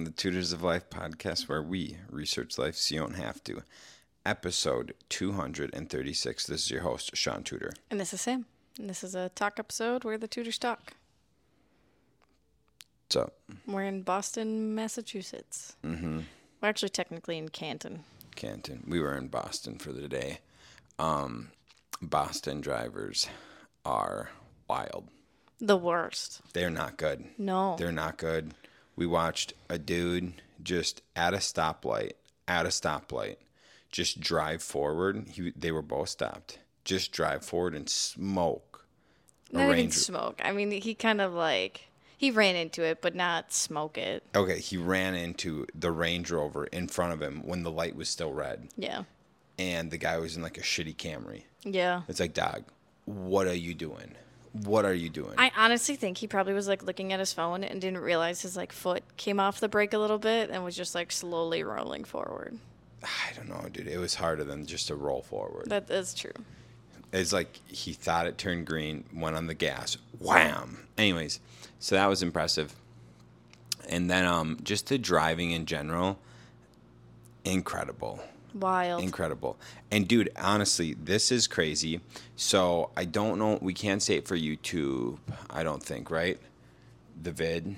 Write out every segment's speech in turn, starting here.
from the Tutors of Life podcast, where we research life so you don't have to. Episode 236. This is your host, Shaun Tudor. And this is Sam. And this is a talk episode where the tutors talk. What's up? We're in Boston, Massachusetts. Mm-hmm. We're actually technically in Canton. Canton. We were in Boston for the day. Um, Boston drivers are wild. The worst. They're not good. No. They're not good. We watched a dude just at a stoplight, at a stoplight, just drive forward. He, they were both stopped. Just drive forward and smoke. a Not even Range- smoke. I mean, he kind of like he ran into it, but not smoke it. Okay, he ran into the Range Rover in front of him when the light was still red, Yeah. and the guy was in like a shitty Camry. Yeah. It's like, dog, what are you doing? What are you doing? I honestly think he probably was like looking at his phone and didn't realize his like foot came off the brake a little bit and was just like slowly rolling forward. I don't know, dude. It was harder than just to roll forward. That is true. It's like he thought it turned green, went on the gas, wham. Anyways, so that was impressive. And then um, just the driving in general, incredible. Wild. Incredible. And dude, honestly, this is crazy. So I don't know. We can't say it for YouTube. I don't think, right? The vid.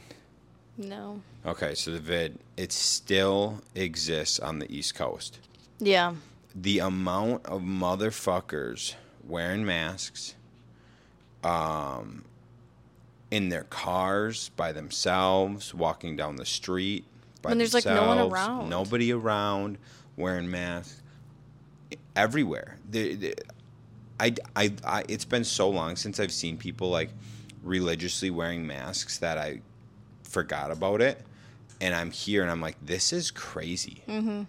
no. Okay, so the vid. It still exists on the East Coast. Yeah. The amount of motherfuckers wearing masks, um, in their cars by themselves, walking down the street by When there's, like, no one around. nobody around, wearing masks everywhere. The, the, I, I, I, it's been so long since I've seen people like religiously wearing masks that I forgot about it. And I'm here and I'm like, this is crazy. Mm-hmm.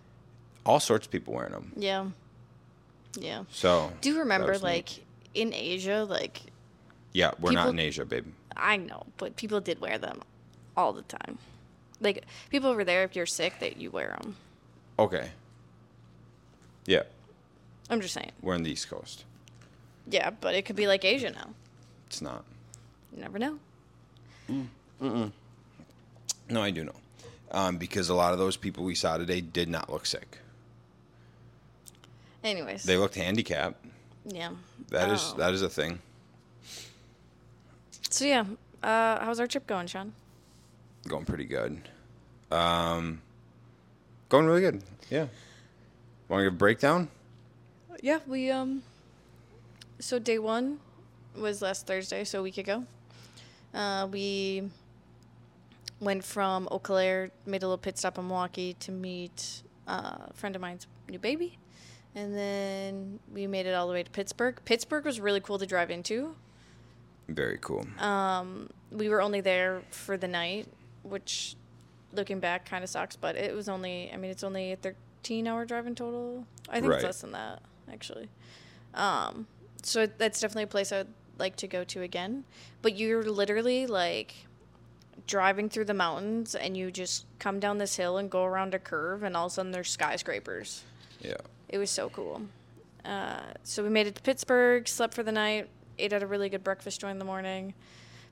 All sorts of people wearing them. Yeah. Yeah. So Do you remember was neat. like in Asia, like Yeah, we're not in Asia, babe. I know, but people did wear them all the time. Like people over there, if you're sick, that you wear them. Okay. Yeah, I'm just saying. we're on the East Coast. Yeah, but it could be like Asia now. It's not. You never know. No, I do know. Um, because a lot of those people we saw today did not look sick. Anyways. They looked handicapped. yeah. That is Oh. that is a thing. So yeah, uh, how's our trip going, Shaun? Going pretty good. Um, going really good. Yeah. Want to give a breakdown? Yeah, we um. So day one was last Thursday, so a week ago. Uh, we went from Eau Claire, made a little pit stop in Milwaukee to meet uh, a friend of mine's new baby, and then we made it all the way to Pittsburgh. Pittsburgh was really cool to drive into. Very cool. Um, we were only there for the night, which, looking back, kind of sucks. But it was only, I mean, it's only a 13 hour drive in total. I think Right. it's less than that, actually. Um, so that's definitely a place I'd like to go to again. But you're literally like driving through the mountains and you just come down this hill and go around a curve, and all of a sudden there's skyscrapers. yeah. It was so cool. Uh, so we made it to Pittsburgh, slept for the night, ate at a really good breakfast joint in the morning.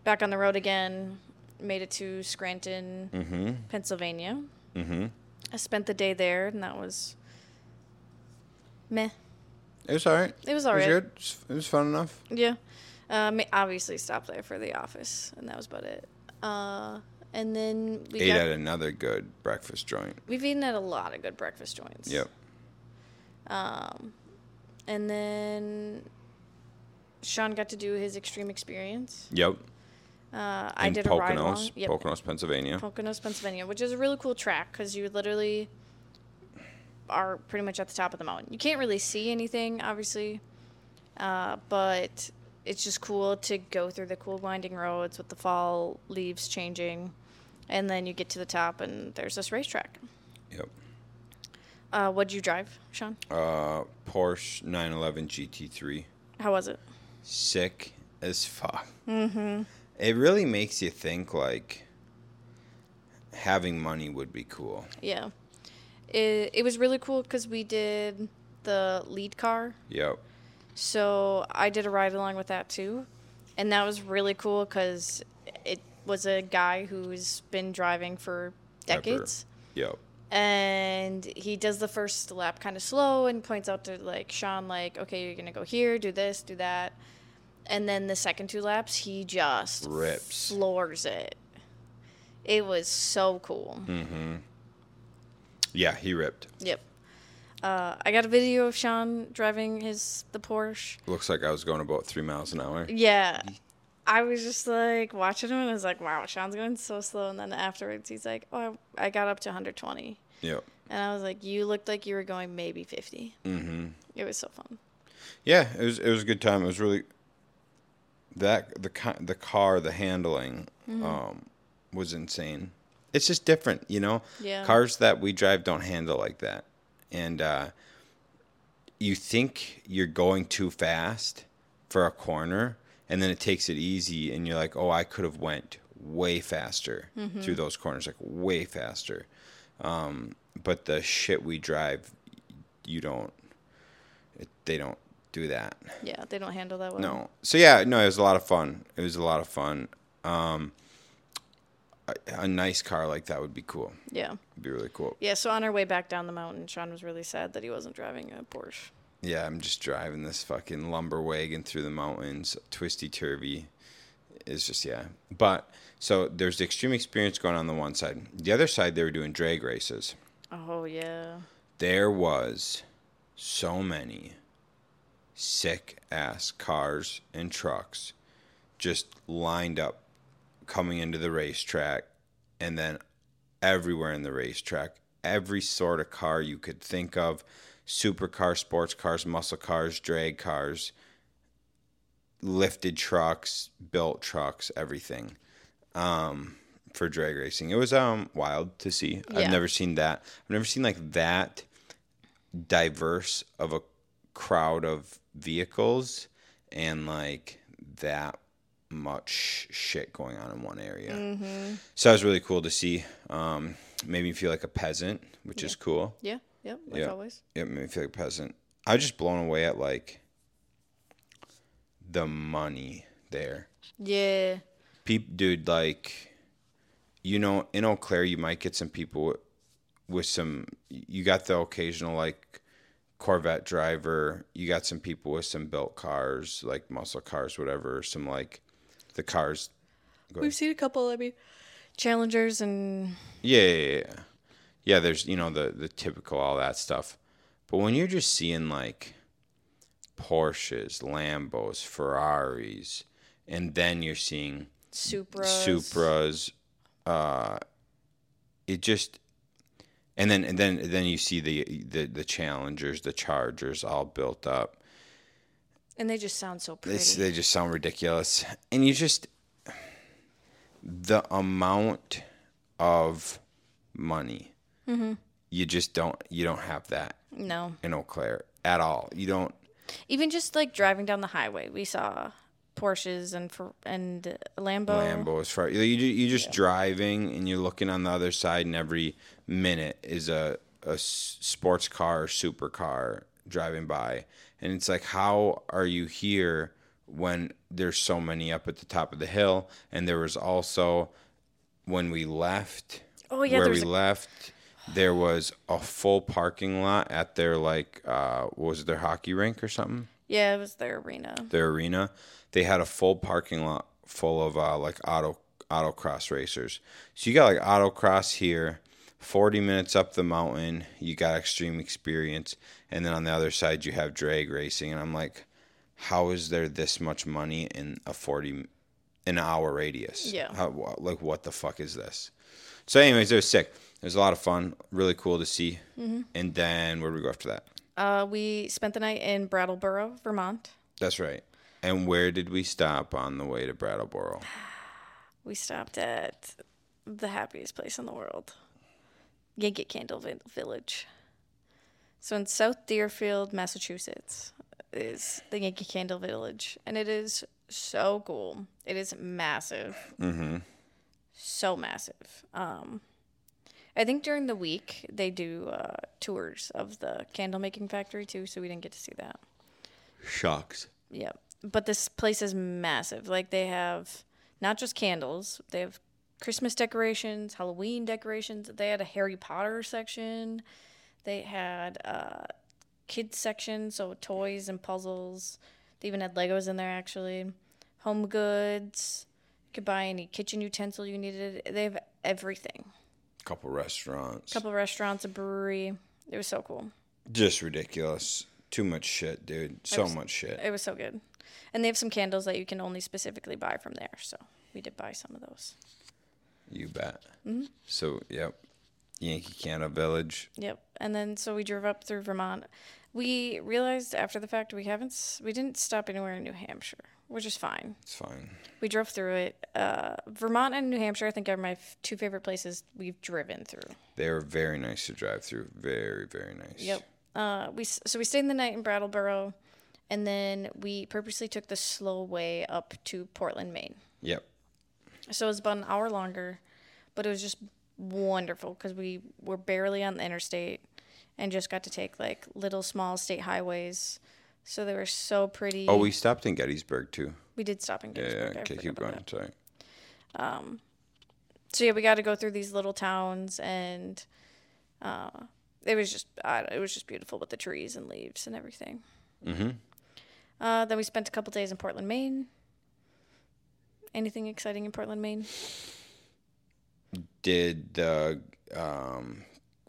Back on the road again, made it to Scranton, Mm-hmm. Pennsylvania. Mm-hmm. I spent the day there, and that was meh. It was all right. It was It was good. It was- It was fun enough. Yeah. Um, obviously stopped there for the office, and that was about it. Uh, and then we Ate got, at another good breakfast joint. we've eaten at a lot of good breakfast joints. Yep. Um, and then Shaun got to do his extreme experience. Yep. Uh, I In did a ride Poconos, along. Yep, Poconos, Pennsylvania. Poconos, Pennsylvania, which is a really cool track because you literally are pretty much at the top of the mountain. You can't really see anything, obviously, uh, but it's just cool to go through the cool winding roads with the fall leaves changing, and then you get to the top and there's this racetrack. Yep. Uh, what'd you drive, Shaun? Uh, Porsche 911 GT3. How was it? Sick as fuck. Mm-hmm. It really makes you think like having money would be cool. Yeah. It, it was really cool because we did the lead car. Yep. So I did a ride along with that too. And that was really cool because it was a guy who's been driving for decades. Yep. And he does the first lap kind of slow and points out to like Shaun, like, okay, you're gonna go here, do this, do that. And then the second two laps, he just Rips. floors it. It was so cool. Mm. Yeah, he ripped. Yep. Uh, I got a video of Shaun driving his the Porsche. Looks like I was going about three miles an hour. Yeah. I was just like watching him and I was like, wow, Shaun's going so slow. And then afterwards, he's like, oh, I I got up to 120. Yep. And I was like, you looked like you were going maybe 50. Mm-hmm. It was so fun. Yeah, it was it was a good time. It was really that the the car, the handling, Mm-hmm. um, was insane. It's just different, you know. Yeah. Cars that we drive don't handle like that, and uh, you think you're going too fast for a corner, and then it takes it easy, and you're like, oh, I could have went way faster through those corners, like way faster. Um, but the shit we drive, you don't. It, they don't do that. Yeah, they don't handle that well. No. So yeah, no, it was a lot of fun. It was a lot of fun. Um, a, a nice car like that would be cool. Yeah. It'd be really cool. Yeah, so on our way back down the mountain, Shaun was really sad that he wasn't driving a Porsche. Yeah, I'm just driving this fucking lumber wagon through the mountains, twisty turvy. It's just yeah. But so there's the extreme experience going on the one side. The other side, they were doing drag races. Oh, yeah. There was so many sick ass cars and trucks just lined up coming into the racetrack and then everywhere in the racetrack every sort of car you could think of supercar sports cars muscle cars drag cars lifted trucks built trucks everything um, for drag racing. It was um wild to see. Yeah. i've never seen that. I've never seen like that diverse of a crowd of vehicles and like that much shit going on in one area. Mm-hmm. So that was really cool to see. Um, made me feel like a peasant, which is cool. Yeah, yep, like Yeah. always. It made me feel like a peasant. I was just blown away at like the money there. Yeah. Peep, dude, like, you know, in Eau Claire, you might get some people with some. You got the occasional like Corvette driver. You got some people with some built cars, like muscle cars, whatever. Some like the cars. Go. We've seen a couple, I mean, challengers and Yeah, yeah, yeah, yeah. Yeah, there's you know the the typical all that stuff, but when you're just seeing like Porsches, Lambos, Ferraris, and then you're seeing Supras. Supras, uh, it just and then and then then you see the the the Challengers, the Chargers, all built up. And they just sound so pretty. They, they just sound ridiculous. And you just, the amount of money, Mm-hmm. you just don't, you don't have that no. in Eau Claire at all. You don't, Even just like driving down the highway, we saw Porsches and for and Lambo. Lambos, for you, you just driving and you're looking on the other side, and every minute is a a sports car, supercar driving by. And it's like, how are you here when there's so many up at the top of the hill? And there was also, when we left, Oh, yeah, where we a- left, there was a full parking lot at their, like, uh, what was it, their hockey rink or something? Yeah, it was their arena. their arena, they had a full parking lot full of uh, like auto autocross racers. So you got like autocross here, forty minutes up the mountain, you got extreme experience, and then on the other side you have drag racing. And I'm like, how is there this much money in a forty an hour radius? Yeah. How, like what the fuck is this? So, anyways, it was sick. It was a lot of fun, really cool to see. And then where did we go after that? Uh, we spent the night in Brattleboro, Vermont. That's right. And where did we stop on the way to Brattleboro? We stopped at the happiest place in the world, Yankee Candle Village. So in South Deerfield, Massachusetts, is the Yankee Candle Village, and it is so cool. It is massive, Mm-hmm. so massive. Um, I think during the week they do uh, tours of the candle making factory too, so we didn't get to see that. Shocks. Yeah. But this place is massive. Like they have not just candles, they have Christmas decorations, Halloween decorations. They had a Harry Potter section. They had a kids section, so toys and puzzles. They even had Legos in there actually. Home goods. You could buy any kitchen utensil you needed. They have everything. Couple restaurants. couple restaurants, a brewery. It was so cool. Just ridiculous. Too much shit, dude. So was- much shit. It was so good. And they have some candles that you can only specifically buy from there. So we did buy some of those. You bet. Mm-hmm. So, yep. Yankee Candle Village. Yep. And then so we drove up through Vermont. We realized after the fact we haven't we didn't stop anywhere in New Hampshire, which is fine. It's fine. We drove through it. Uh, Vermont and New Hampshire, I think, are my f- two favorite places we've driven through. They're very nice to drive through. Very, very nice. Yep. Uh, we so we stayed the night in Brattleboro, and then we purposely took the slow way up to Portland, Maine. Yep. So it was about an hour longer, but it was just wonderful because we were barely on the interstate and just got to take like little small state highways. So they were so pretty. Oh, we stopped in Gettysburg too. we did stop in Gettysburg. yeah. I Okay, keep going. that. Sorry. So yeah, we got to go through these little towns, and uh, it was just I, it was just beautiful with the trees and leaves and everything. Mm-hmm. Uh, then we spent a couple days in Portland, Maine. Anything exciting in Portland, Maine? Did the um,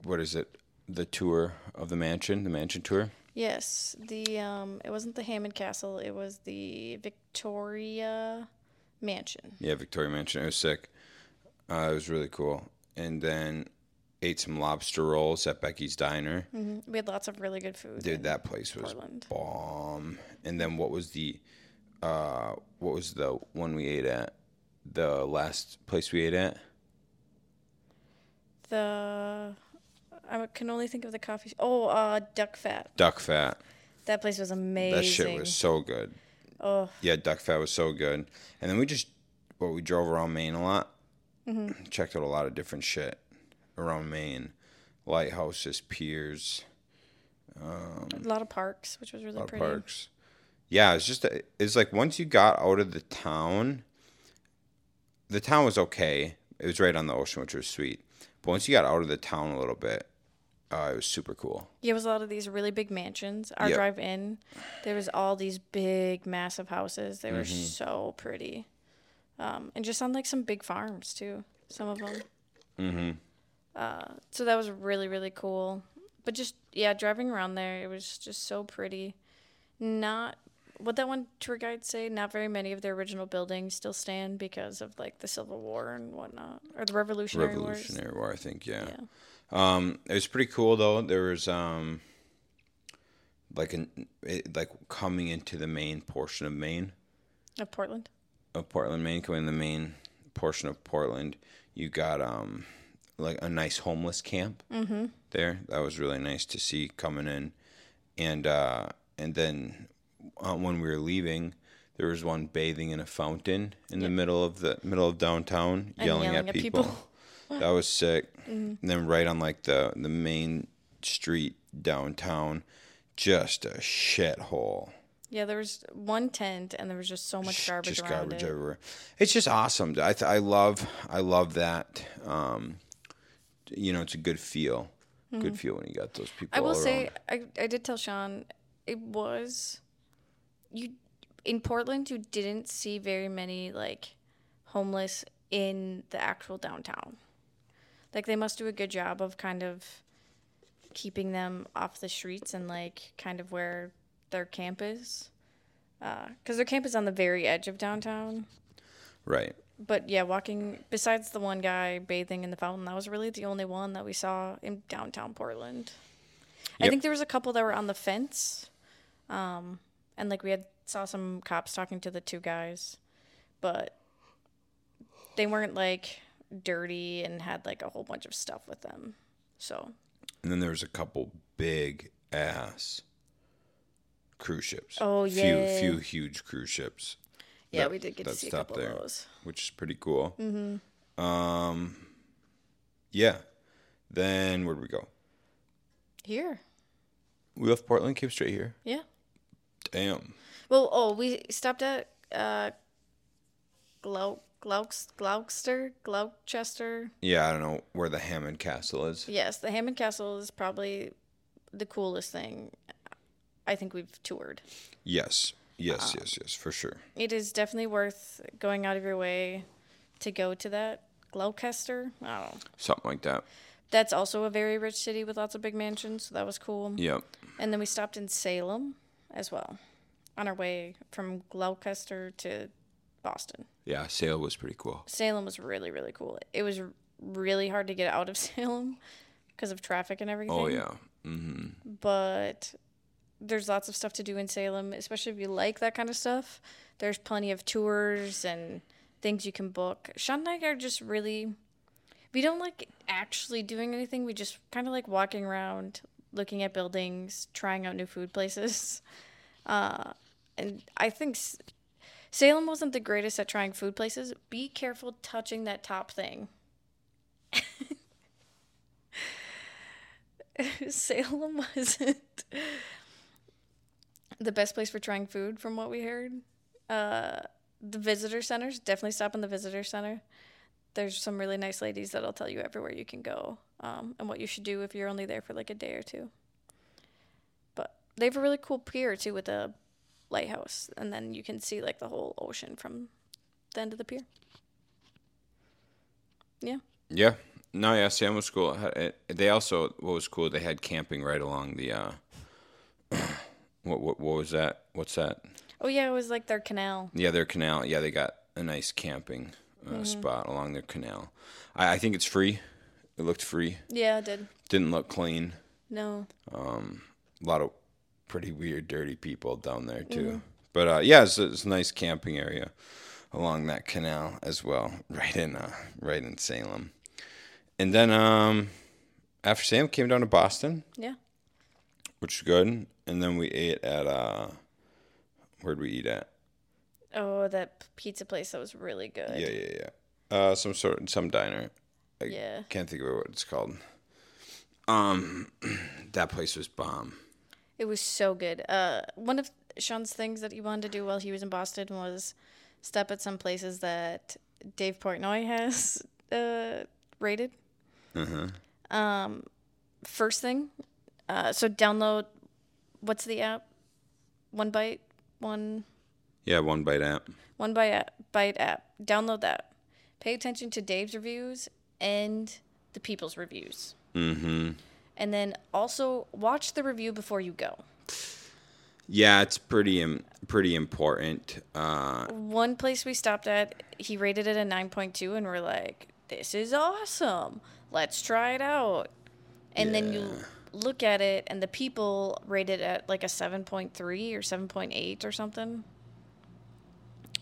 what is it? The tour of the mansion, the mansion tour. Yes, the um, it wasn't the Hammond Castle. It was the Victoria Mansion. Yeah, Victoria Mansion. It was sick. Uh, it was really cool. And then ate some lobster rolls at Becky's Diner. hmm We had lots of really good food. Dude, that place was Portland. bomb. And then what was the uh what was the one we ate at? The last place we ate at? The I can only think of the coffee. Oh, uh, Duck Fat. Duck Fat. That place was amazing. That shit was so good. Oh, Yeah, Duck Fat was so good. And then we just well, we drove around Maine a lot. Mm-hmm. Checked out a lot of different shit around Maine. Lighthouses, piers, a lot of parks, which was really a lot of pretty. parks. Yeah, it's just it's like once you got out of the town, the town was okay. It was right on the ocean, which was sweet. But once you got out of the town a little bit, uh, it was super cool. Yeah, it was a lot of these really big mansions. Our Yep. drive in, there was all these big, massive houses. They were Mm-hmm. so pretty, um, and just on like some big farms too. Some of them. Mm-hmm. Uh, so that was really really cool. But just yeah, driving around there, it was just so pretty. Not what that one tour guide say. Not very many of the original buildings still stand because of like the Civil War and whatnot, or the Revolutionary, Wars. Revolutionary War, I think. Yeah. Yeah. Um, it was pretty cool though. There was um, like an it, like coming into the main portion of Maine. Of Portland. of Portland, Maine, coming in the main portion of Portland, you got um like a nice homeless camp mm-hmm. there. That was really nice to see coming in, and uh, and then uh, when we were leaving, there was one bathing in a fountain in the middle of the middle of downtown, yelling, yelling at at people. people. that was sick. And then right on like the the main street downtown, just a shithole. Yeah, there was one tent, and there was just so much garbage just garbage it. everywhere. It's just awesome. I th- I love I love that. Um, you know, it's a good feel. Good feel when you got those people. Mm-hmm. I will say. I, I did tell Shaun, it was you in Portland. You didn't see very many like homeless in the actual downtown. Like they must do a good job of kind of keeping them off the streets and like kind of where their camp is, because their camp is on the very edge of downtown. right. But yeah, walking besides the one guy bathing in the fountain, that was really the only one that we saw in downtown Portland. I think there was a couple that were on the fence, um, and like we had saw some cops talking to the two guys, but they weren't like dirty and had like a whole bunch of stuff with them. So And then there was a couple big ass cruise ships. Oh, yeah. few huge cruise ships. yeah, that- we did get to see a couple there, of those. which is pretty cool. Mm-hmm. Um, yeah. Then where'd we go? Here, We left Portland, came straight here. yeah. Damn. Well, oh, we stopped at uh, Glow Glouc- Gloucester, Gloucester. Yeah, I don't know where the Hammond Castle is. Yes, the Hammond Castle is probably the coolest thing I think we've toured. Yes, yes, uh, yes, yes, for sure. It is definitely worth going out of your way to go to that. Gloucester? I don't know. Something like that. That's also a very rich city with lots of big mansions, so that was cool. Yep. And then we stopped in Salem as well on our way from Gloucester to Boston. Yeah, Salem was pretty cool. Salem was really, really cool. It was really hard to get out of Salem because of traffic and everything. Oh yeah. Mm-hmm. But there's lots of stuff to do in Salem, especially if you like that kind of stuff. There's plenty of tours and things you can book. Shaun and I are just really, we don't like actually doing anything. We just kind of like walking around, looking at buildings, trying out new food places. Uh, and I think Salem wasn't the greatest at trying food places. Be careful touching that top thing. Salem wasn't the best place for trying food, from what we heard. Uh, the visitor centers definitely stop in the visitor center. There's some really nice ladies that'll tell you everywhere you can go um, and what you should do if you're only there for like a day or two. But they have a really cool pier too with a lighthouse, and then you can see like the whole ocean from the end of the pier. Yeah. Yeah. No, yeah, Sam was cool. They also what was cool. They had camping right along the. uh What what what was that? What's that? Oh yeah, it was like their canal. Yeah, their canal. Yeah, they got a nice camping uh, spot along their canal. I, I think it's free. It looked free. Yeah, it did. Didn't look clean. No. Um, A lot of pretty weird, dirty people down there too. But uh, yeah, it's, it's a nice camping area along that canal as well, right in uh, right in Salem. And then um, after Salem, came down to Boston, Yeah. which is good. And then we ate at uh, where'd we eat at? Oh, that pizza place that was really good. Yeah, yeah, yeah. Uh, some sort, some diner. I Yeah. can't think of what it's called. Um, that place was bomb. It was so good. Uh, one of Shaun's things that he wanted to do while he was in Boston was step at some places that Dave Portnoy has uh, rated. Um, first thing, uh, so download. What's the app? One bite, one Yeah, one bite app. one bite app, bite app. Download that. Pay attention to Dave's reviews and the people's reviews. Mm-hmm. And then also watch the review before you go. Yeah, it's pretty im- pretty important. Uh, one place we stopped at, he rated it a 9.2, and we're like, this is awesome. Let's try it out. And then you look at it, and the people rated it at like a 7.3 or 7.8 or something.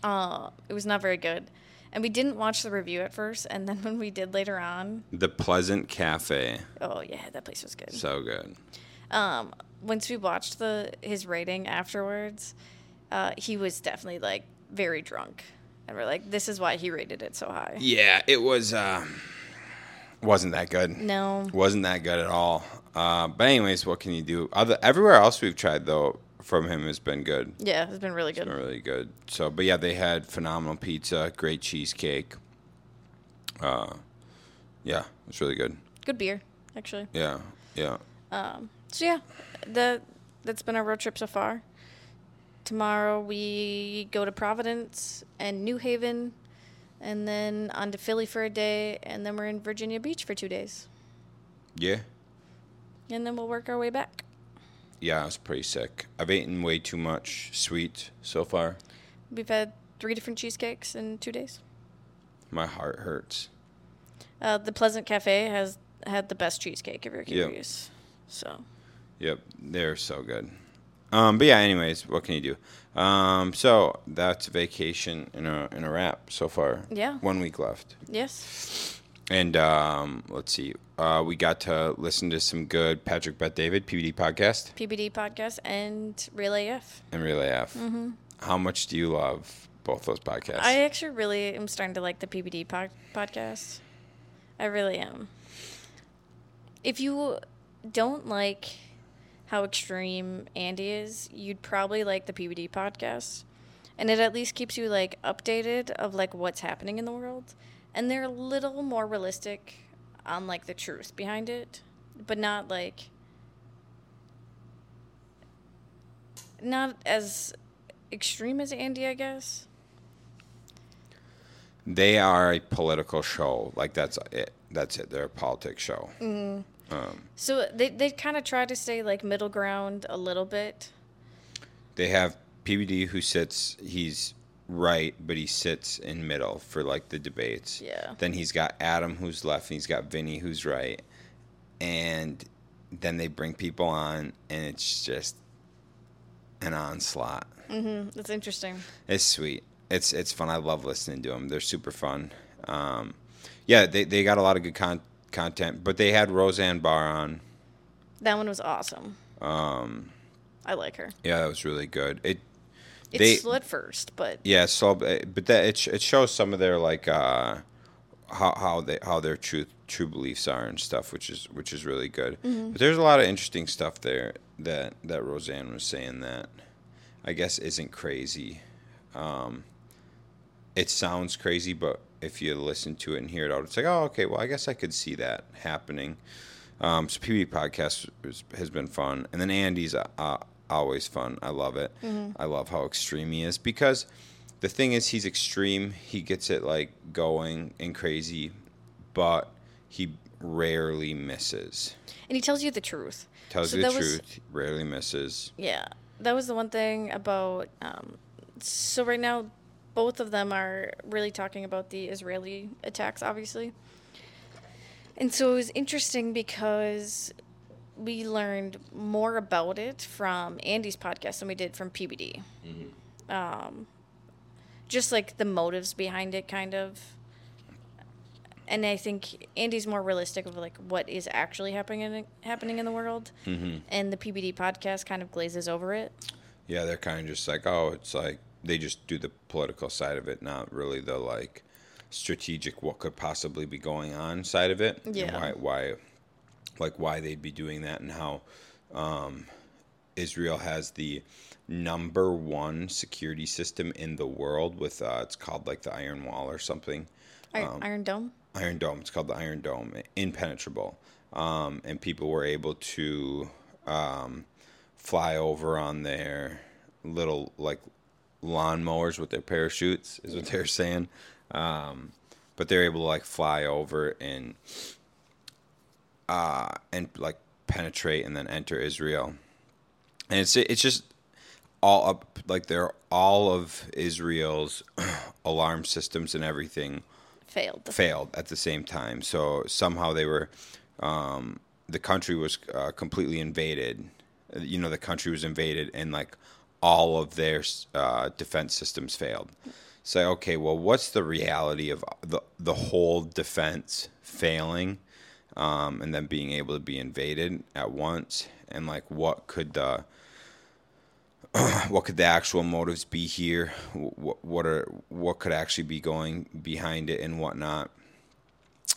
Uh, it was not very good. And we didn't watch the review at first, and then when we did later on, the Pleasant Cafe, oh yeah, that place was good. so good. um, once we watched the his rating afterwards, uh, he was definitely like very drunk, and we're like, this is why he rated it so high. Yeah, it was. Uh, wasn't that good. No, Wasn't that good at all. Uh, but anyways, what can you do? Other everywhere else we've tried though from him has been good. yeah, it's been really Been good. really good. So, but yeah, they had phenomenal pizza, great cheesecake. Uh, yeah, it's really good. Good beer, actually. Yeah, yeah. Um, So yeah, that that's been our road trip so far. Tomorrow we go to Providence and New Haven, and then on to Philly for a day, and then we're in Virginia Beach for two days, Yeah. and then we'll work our way back. Yeah, I was pretty sick. I've eaten way too much sweet so far. We've had three different cheesecakes in two days. My heart hurts. Uh, the Pleasant Cafe has had the best cheesecake if you're curious. So Yep, they're so good. Um, but yeah, anyways, what can you do? Um, so that's vacation in a in a wrap so far. Yeah. One week left. yes, And um, let's see. Uh, we got to listen to some good Patrick Bet David PBD podcast PBD podcast and Real AF. and Real AF. How much do you love both those podcasts? Mm-hmm. I actually really am starting to like the PBD pod- podcast. I really am. If you don't like how extreme Andy is, you'd probably like the PBD podcast. and it at least keeps you like updated of like what's happening in the world. And they're a little more realistic on like the truth behind it, but not like not as extreme as Andy, I guess. They are a political show. Like that's it. That's it. They're a politics show. Mm-hmm. Um, so they they kind of try to stay like middle ground a little bit. They have PBD who sits. He's right, but he sits in middle for like the debates. Yeah. Then he's got Adam who's left, and he's got Vinny who's right, and then they bring people on, and it's just an onslaught. Mm-hmm. That's interesting. It's sweet. It's it's fun. I love listening to them. They're super fun. Um, yeah, they they got a lot of good con- content, but they had Roseanne Barr on. That one was awesome. Um, I like her. yeah, that was really good. It It's They- at first, but Yeah, so but that it, it shows some of their like uh, how how they how their true true beliefs are and stuff, which is which is really good. But there's a lot of interesting stuff there that that Roseanne was saying that I guess isn't crazy. Um, it sounds crazy, but if you listen to it and hear it out, it's like, oh, okay, well, I guess I could see that happening. Um, so PB podcast was, has been fun, and then Andy's uh, uh, always fun. I love it. I love how extreme he is because the thing is, he's extreme. He gets it like going and crazy, but he rarely misses. and he tells you the truth. Tells So you the that was- truth. rarely misses. Yeah, that was the one thing about. Um, so right now, both of them are really talking about the Israeli attacks, obviously. And so it was interesting because we learned more about it from Andy's podcast than we did from PBD. Um, just like the motives behind it, kind of. And I think Andy's more realistic of like what is actually happening in, happening in the world, and the PBD podcast kind of glazes over it. Yeah, they're kind of just like, oh, it's like they just do the political side of it, not really the like strategic what could possibly be going on side of it. Yeah. why, why, like why they'd be doing that and how um, Israel has the number one security system in the world with uh, it's called like the Iron Wall or something. Iron, Iron Dome. Iron Dome. It's called the Iron Dome. Impenetrable. Um, and people were able to um, fly over on their little like lawnmowers with their parachutes, is what they're saying. Um, but they're able to like fly over and uh, and like penetrate and then enter Israel. And it's it's just all up like they're all of Israel's alarm systems and everything Failed. failed at the same time. So somehow they were, um, the country was uh, completely invaded. You know, the country was invaded, and like all of their uh, defense systems failed. Say, okay, well, what's the reality of the the whole defense failing, um, and then being able to be invaded at once, and like what could the what could the actual motives be here? What what are what could actually be going behind it and whatnot,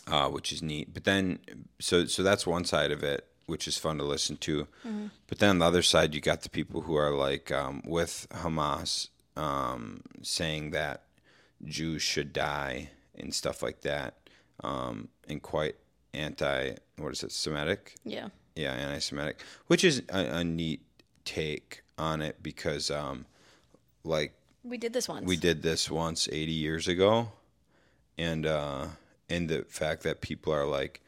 uh, which is neat. But then, so so that's one side of it, which is fun to listen to. But then on the other side, you got the people who are like um, with Hamas, um, saying that Jews should die and stuff like that, um, and quite anti what is it Semitic? Yeah. yeah, anti-Semitic, which is a, a neat take on it because, um, like We did this once. we did this once 80 years ago, and uh, and the fact that people are like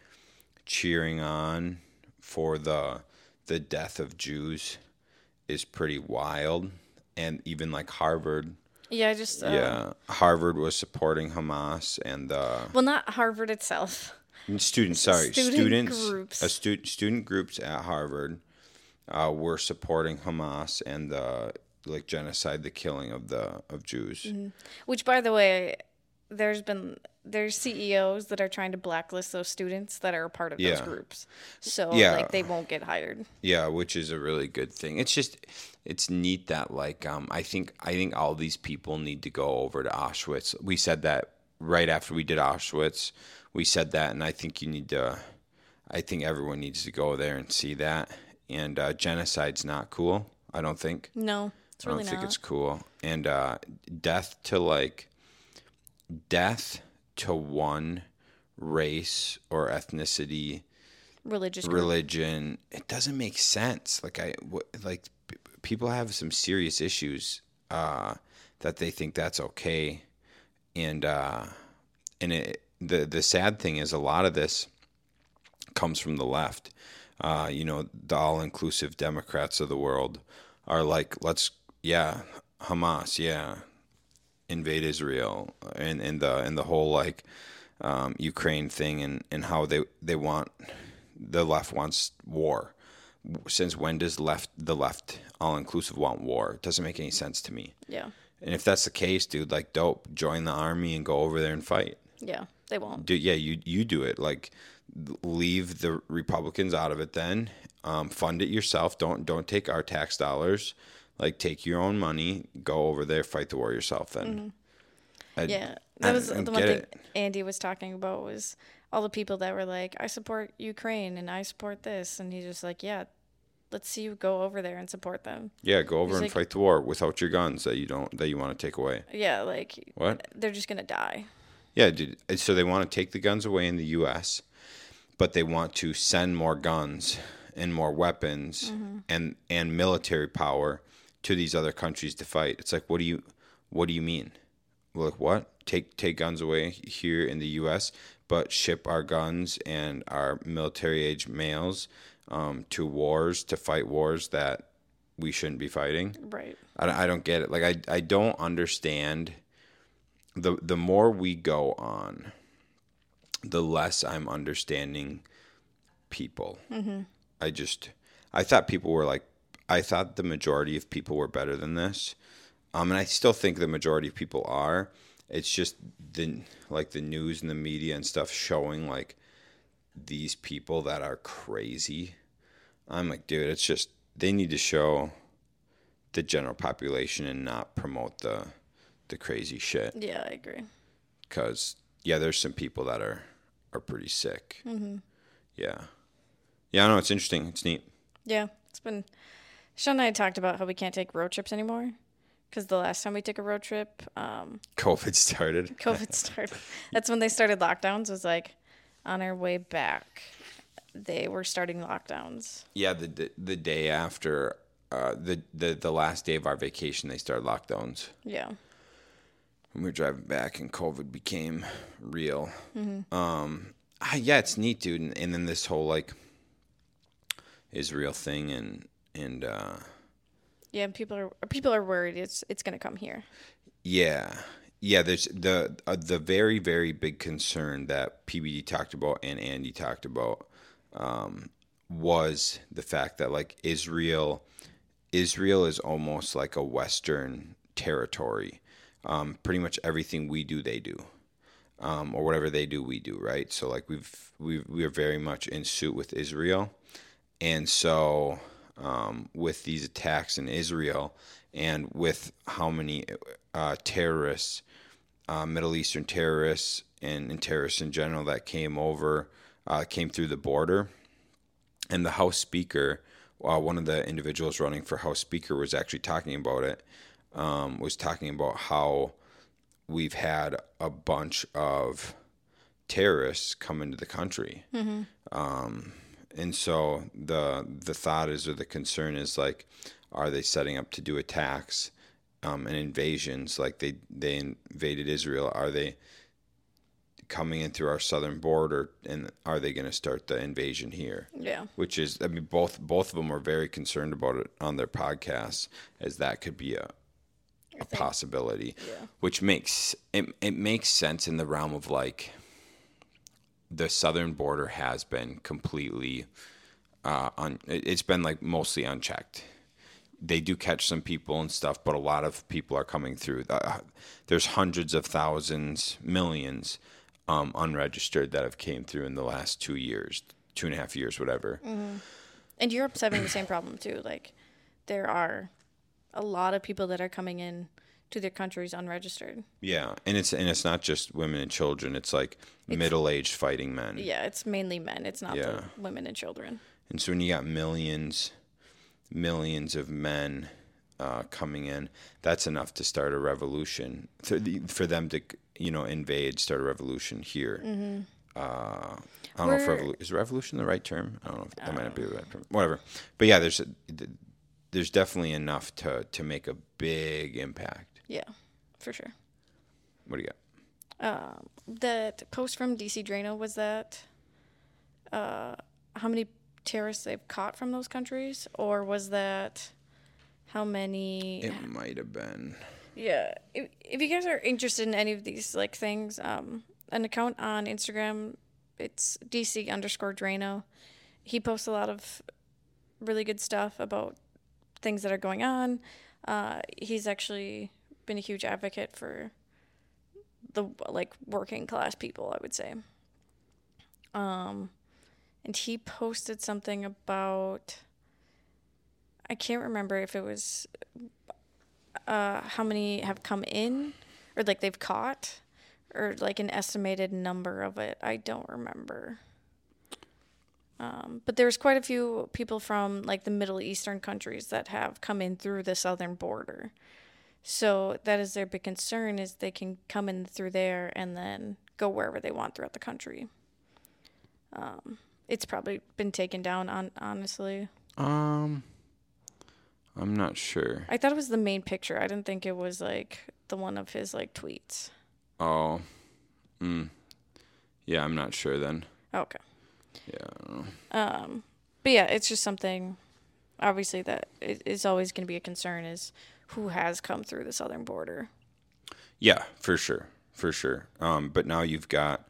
cheering on for the the death of Jews is pretty wild, and even like Harvard, Yeah, I just uh, yeah, Harvard was supporting Hamas and the Well, not Harvard itself. Students, sorry, Student students, groups. Uh, stu- student groups at Harvard uh, were supporting Hamas and the like genocide, the killing of the of Jews. Mm-hmm. Which, by the way, there's been there's CEOs that are trying to blacklist those students that are a part of those groups, so Yeah. like they won't get hired. Yeah, which is a really good thing. It's just it's neat that like um I think I think all these people need to go over to Auschwitz. We said that right after we did Auschwitz. We said that and I think you need to I think everyone needs to go there and see that. And uh, genocide's not cool, I don't think. No, I really don't think not. it's cool. And uh, death to like death to one race or ethnicity, Religious group. religion. It doesn't make sense. Like I like p- people have some serious issues uh, that they think that's okay, and uh, and it, the the sad thing is a lot of this comes from the left. Uh, you know, the all inclusive Democrats of the world are like, let's, yeah, Hamas, yeah, invade Israel, and and the and the whole like um, Ukraine thing, and and how they they want the left wants war. Since when does left the left all inclusive want war? It doesn't make any sense to me. Yeah. And if that's the case, dude, like dope, join the army and go over there and fight Yeah. They won't. do yeah you you do it like leave the republicans out of it then um, fund it yourself don't don't take our tax dollars like take your own money go over there fight the war yourself then Mm-hmm. Yeah, I that was don't the one thing it. Andy was talking about was all the people that were like, "I support Ukraine and I support this," and he's just like, "Yeah, let's see you go over there and support them." yeah go over He's and like- fight the war without your guns that you don't that you want to take away Yeah, like what they're just gonna die. Yeah dude so they want to take the guns away in the us but they want to send more guns and more weapons Mm-hmm. and and military power to these other countries to fight. It's like what do you what do you mean? Like what? Take take guns away here in the US but ship our guns and our military age males um, to wars to fight wars that we shouldn't be fighting. Right. I, don't- I don't get it. Like I, I don't understand the the more we go on the less I'm understanding people I just I thought people were like I thought the majority of people were better than this um, and I still think the majority of people are. It's just the like the news and the media and stuff showing like these people that are crazy. I'm like, dude, it's just they need to show the general population and not promote the the crazy shit. Yeah, I agree. Cause yeah, there's some people that are are pretty sick. Mm-hmm. Yeah, yeah. I know it's interesting. It's neat. Yeah, it's been. Shaun and I talked about how we can't take road trips anymore because the last time we took a road trip, um, COVID started. COVID started. That's when they started lockdowns. Was like on our way back, they were starting lockdowns. Yeah, the the, the day after uh, the, the the last day of our vacation, they started lockdowns. Yeah, we were driving back, and COVID became real. Um, ah, yeah, it's neat, dude. And, and then this whole like Israel thing, and and uh, yeah. and People are people are worried it's it's gonna come here. yeah, yeah. There's the uh, the very very big concern that PBD talked about and Andy talked about um, was the fact that like Israel, Israel is almost like a Western territory. Um, pretty much everything we do, they do, um, or whatever they do, we do. Right. So like we've we we are very much in suit with Israel, and so um, with these attacks in Israel, and with how many uh, terrorists, uh, Middle Eastern terrorists, and, and terrorists in general that came over, uh, came through the border, and the House Speaker, uh, one of the individuals running for House Speaker, was actually talking about it. Um, was talking about how we've had a bunch of terrorists come into the country, um, and so the the thought is or the concern is like, are they setting up to do attacks um, and invasions like they they invaded Israel? Are they coming in through our southern border, and are they going to start the invasion here? Yeah, Which is, I mean, both both of them were very concerned about it on their podcasts, as that could be a a possibility, which makes it it makes sense in the realm of like the southern border has been completely uh, un, it's been like mostly unchecked. They do catch some people and stuff, but a lot of people are coming through. Uh, there's hundreds of thousands, millions um, unregistered that have came through in the last two years, two and a half years, whatever. and Europe's having the same problem too. Like, there are a lot of people that are coming in to their countries unregistered. Yeah, and it's and it's not just women and children. It's like middle-aged fighting men. Yeah, it's mainly men. It's not Yeah. the women and children. And so when you got millions, millions of men uh, coming in. That's enough to start a revolution for, the, for them to you know invade, start a revolution here. Uh, I don't know if We're- revolu- is revolution the right term. I don't know if that might not be the right term. Whatever. But yeah, there's a, there's definitely enough to to make a big impact. Yeah, for sure. What do you got? Um, that post from DC Draino was that uh, how many terrorists they've caught from those countries, or was that how many? It might have been. Yeah, if, if you guys are interested in any of these like things, um, an account on Instagram, it's DC underscore Draino. He posts a lot of really good stuff about things that are going on. Uh, he's actually been a huge advocate for the like working class people, I would say. Um, and he posted something about. I can't remember if it was uh, how many have come in or like they've caught or like an estimated number of it. I don't remember. Um, but there's quite a few people from like the Middle Eastern countries that have come in through the southern border. So that is their big concern is they can come in through there and then go wherever they want throughout the country. Um, it's probably been taken down on honestly. Um, I'm not sure. I thought it was the main picture. I didn't think it was like the one of his like tweets. Oh, mm. yeah, I'm not sure then. Okay. Yeah, I don't know. Um, but yeah, it's just something obviously that i- always going to be a concern is who has come through the southern border. Yeah, for sure, for sure. Um, but now you've got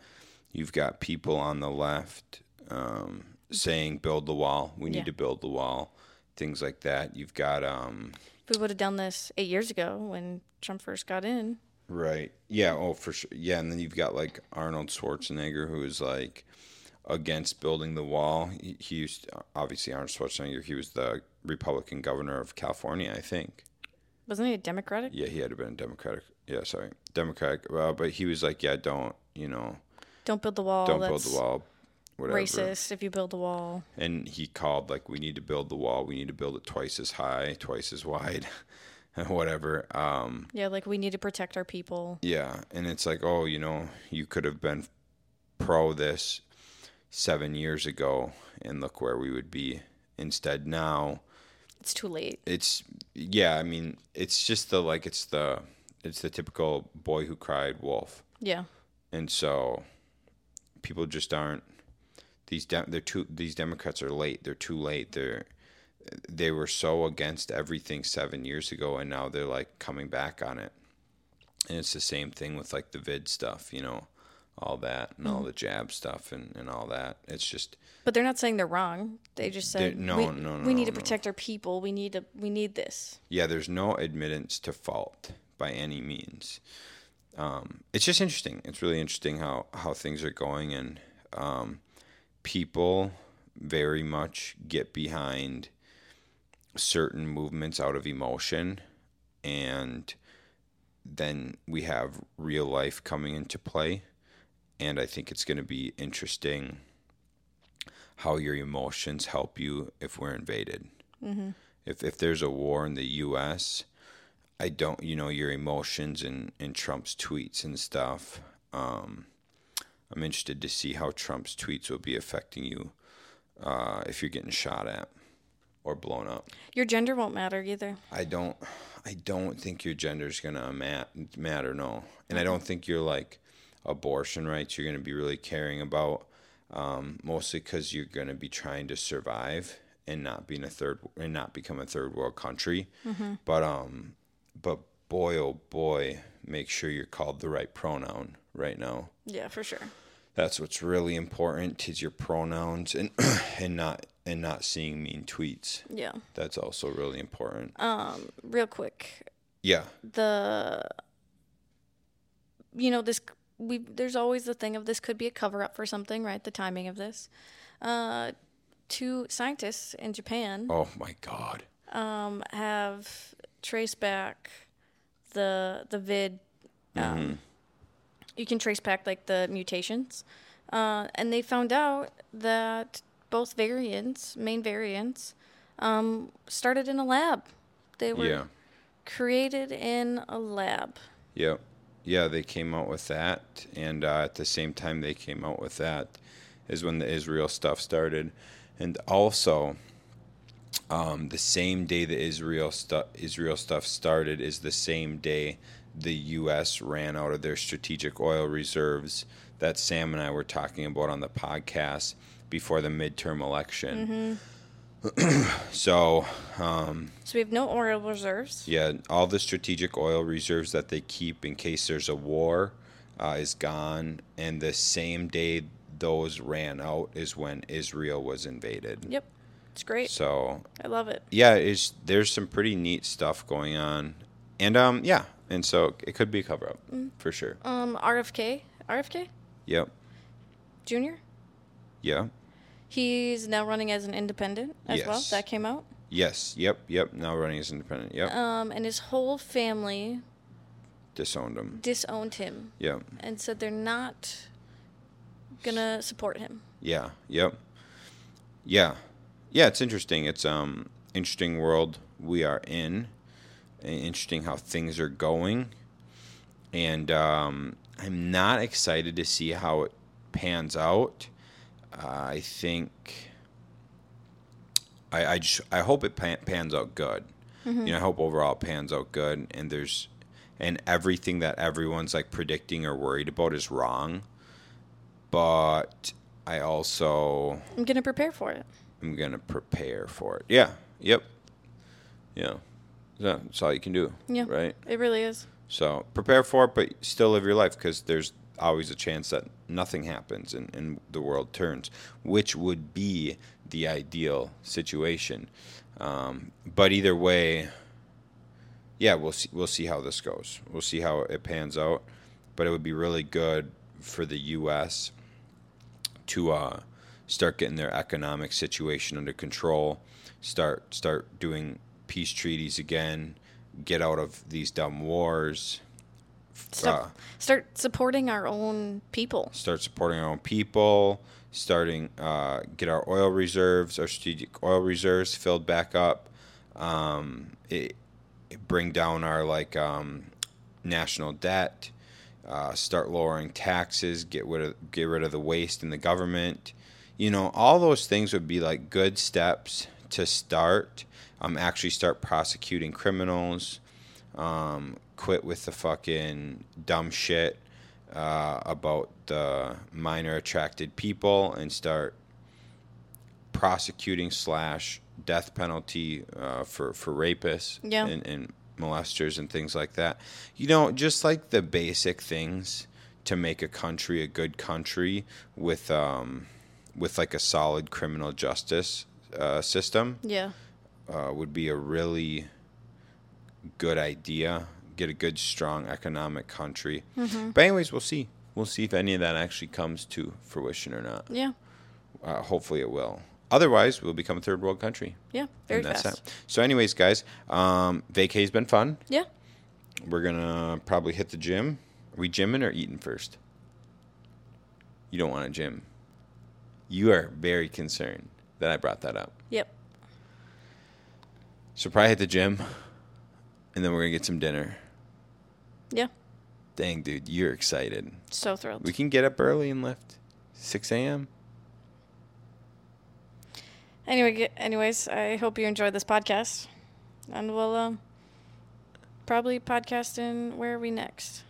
you've got people on the left um, saying build the wall. We need Yeah. to build the wall. Things like that. You've got um, If we would have done this eight years ago when Trump first got in, Right. Yeah. Oh, for sure. Yeah, and then you've got like Arnold Schwarzenegger, who is like against building the wall. He, he used obviously Arnold Schwarzenegger. He was the Republican governor of California, I think. wasn't he a Democratic? Yeah, he had to been a Democratic. Yeah, sorry, Democratic. Uh, but he was like, yeah, don't you know, Don't build the wall. don't build the wall. Whatever. Racist if you build the wall. And he called like, we need to build the wall. We need to build it twice as high, twice as wide, whatever. Um, Yeah, like we need to protect our people. Yeah, and it's like, oh, you know, you could have been pro this seven years ago, and look where we would be. Instead, now It's too late. it's yeah. I mean, it's just the like it's the it's the typical boy who cried wolf, Yeah. and so people just aren't these de- they're too these Democrats are late. They're too late. They're they were so against everything seven years ago, and now they're like coming back on it. And it's the same thing with like the vid stuff, you know, all that and all the jab stuff and, and all that. It's just But they're not saying they're wrong. They just said no, we, no, no, we need no, to no. protect our people. We need to we need this. yeah, there's no admittance to fault by any means. Um, it's just interesting. It's really interesting how how things are going, and um, people very much get behind certain movements out of emotion, and then we have real life coming into play, and I think it's going to be interesting how your emotions help you if we're invaded. If if there's a war in the U.S., I don't, you know, your emotions and, and Trump's tweets and stuff. Um, I'm interested to see how Trump's tweets will be affecting you uh, if you're getting shot at or blown up. Your gender won't matter either. I don't, I don't think your gender's gonna mat- matter. No, and I don't think you're like abortion rights. You're gonna be really caring about, um, mostly because you're gonna be trying to survive and not being a third and not become a third world country. But um, but boy, oh boy, make sure you're called the right pronoun right now. Yeah, for sure. That's what's really important is your pronouns and and not and not seeing mean tweets. Yeah. That's also really important. Um, real quick, yeah. the you know this we there's always the thing of this could be a cover up for something, right? The timing of this. Uh, two scientists in Japan Oh my God. um, have traced back the the vid. Um, You can trace back like the mutations, uh, and they found out that both variants, main variants, um, started in a lab. They were Yeah. created in a lab. Yep. Yeah, they came out with that, and uh, at the same time they came out with that is when the Israel stuff started, and also um, the same day the Israel stuff Israel stuff started is the same day the U.S. ran out of their strategic oil reserves that Sam and I were talking about on the podcast before the midterm election. so, um, So we have no oil reserves. yeah, all the strategic oil reserves that they keep in case there's a war uh, is gone, and the same day those ran out is when Israel was invaded. Yep. It's great. So I love it. yeah, it's there's some pretty neat stuff going on, and um yeah, and so it could be a cover up for sure. Um, RFK, RFK Yep, Jr. yeah, He's now running as an independent as well. That came out. yes, yep, yep. Now running as independent. Yep, Um, and his whole family disowned him. disowned him Yep, and said they're not gonna support him. yeah, yep, yeah, yeah. It's interesting. It's um interesting world we are in. Interesting how things are going, and um, I'm not excited to see how it pans out. I think I I, just, I hope it pan, pans out good. Mm-hmm. You know, I hope overall it pans out good, and there's and everything that everyone's like predicting or worried about is wrong. But I also I'm gonna prepare for it. I'm gonna prepare for it. Yeah. Yep. Yeah. That's all you can do. Yeah. Right. It really is. So prepare for it, but still live your life because there's always a chance that nothing happens and, and the world turns, which would be the ideal situation. Um, but either way, yeah, we'll see. We'll see how this goes. We'll see how it pans out. But it would be really good for the U.S. to uh, start getting their economic situation under control. Start start doing peace treaties again. Get out of these dumb wars. Stop, Uh, start supporting our own people. start supporting our own people, starting uh, get our oil reserves, our strategic oil reserves filled back up, um, it, it bring down our like um, national debt, uh, start lowering taxes, get rid of get rid of the waste in the government. You know, all those things would be like good steps to start. Um, actually start prosecuting criminals. Um, quit with the fucking dumb shit uh, about the minor attracted people and start prosecuting slash death penalty uh, for for rapists Yeah. and, and molesters and things like that. You know, just like the basic things to make a country a good country with um, with like a solid criminal justice uh, system Yeah. uh, would be a really good idea. Get a good, strong economic country. But anyways, we'll see. We'll see if any of that actually comes to fruition or not. Yeah. Uh, hopefully, it will. Otherwise, we'll become a third world country. Yeah. Very and that's fast. that. So, anyways, guys, um, vacay's been fun. Yeah. We're gonna probably hit the gym. Are we gymming or eating first? You don't want to gym. You are very concerned that I brought that up. Yep. So probably hit the gym, and then we're gonna get some dinner. Yeah. Dang, dude, you're excited. So thrilled. We can get up early and lift. 6 a.m. Anyway, anyways, I hope you enjoyed this podcast, and we'll um, probably podcast in where are we next?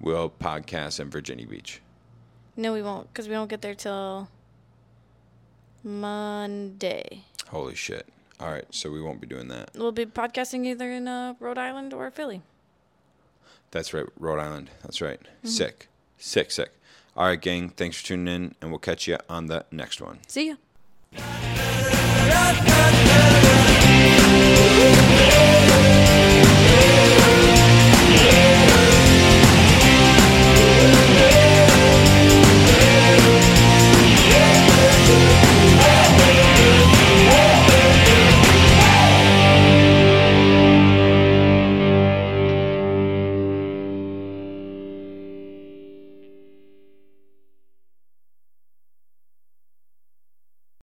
We'll podcast in Virginia Beach. No, we won't, because we don't get there till Monday. Holy shit. All right, so we won't be doing that. We'll be podcasting either in uh, Rhode Island or Philly. That's right, Rhode Island. That's right. Mm-hmm. Sick, sick, sick. All right, gang. Thanks for tuning in, and we'll catch you on the next one. See ya.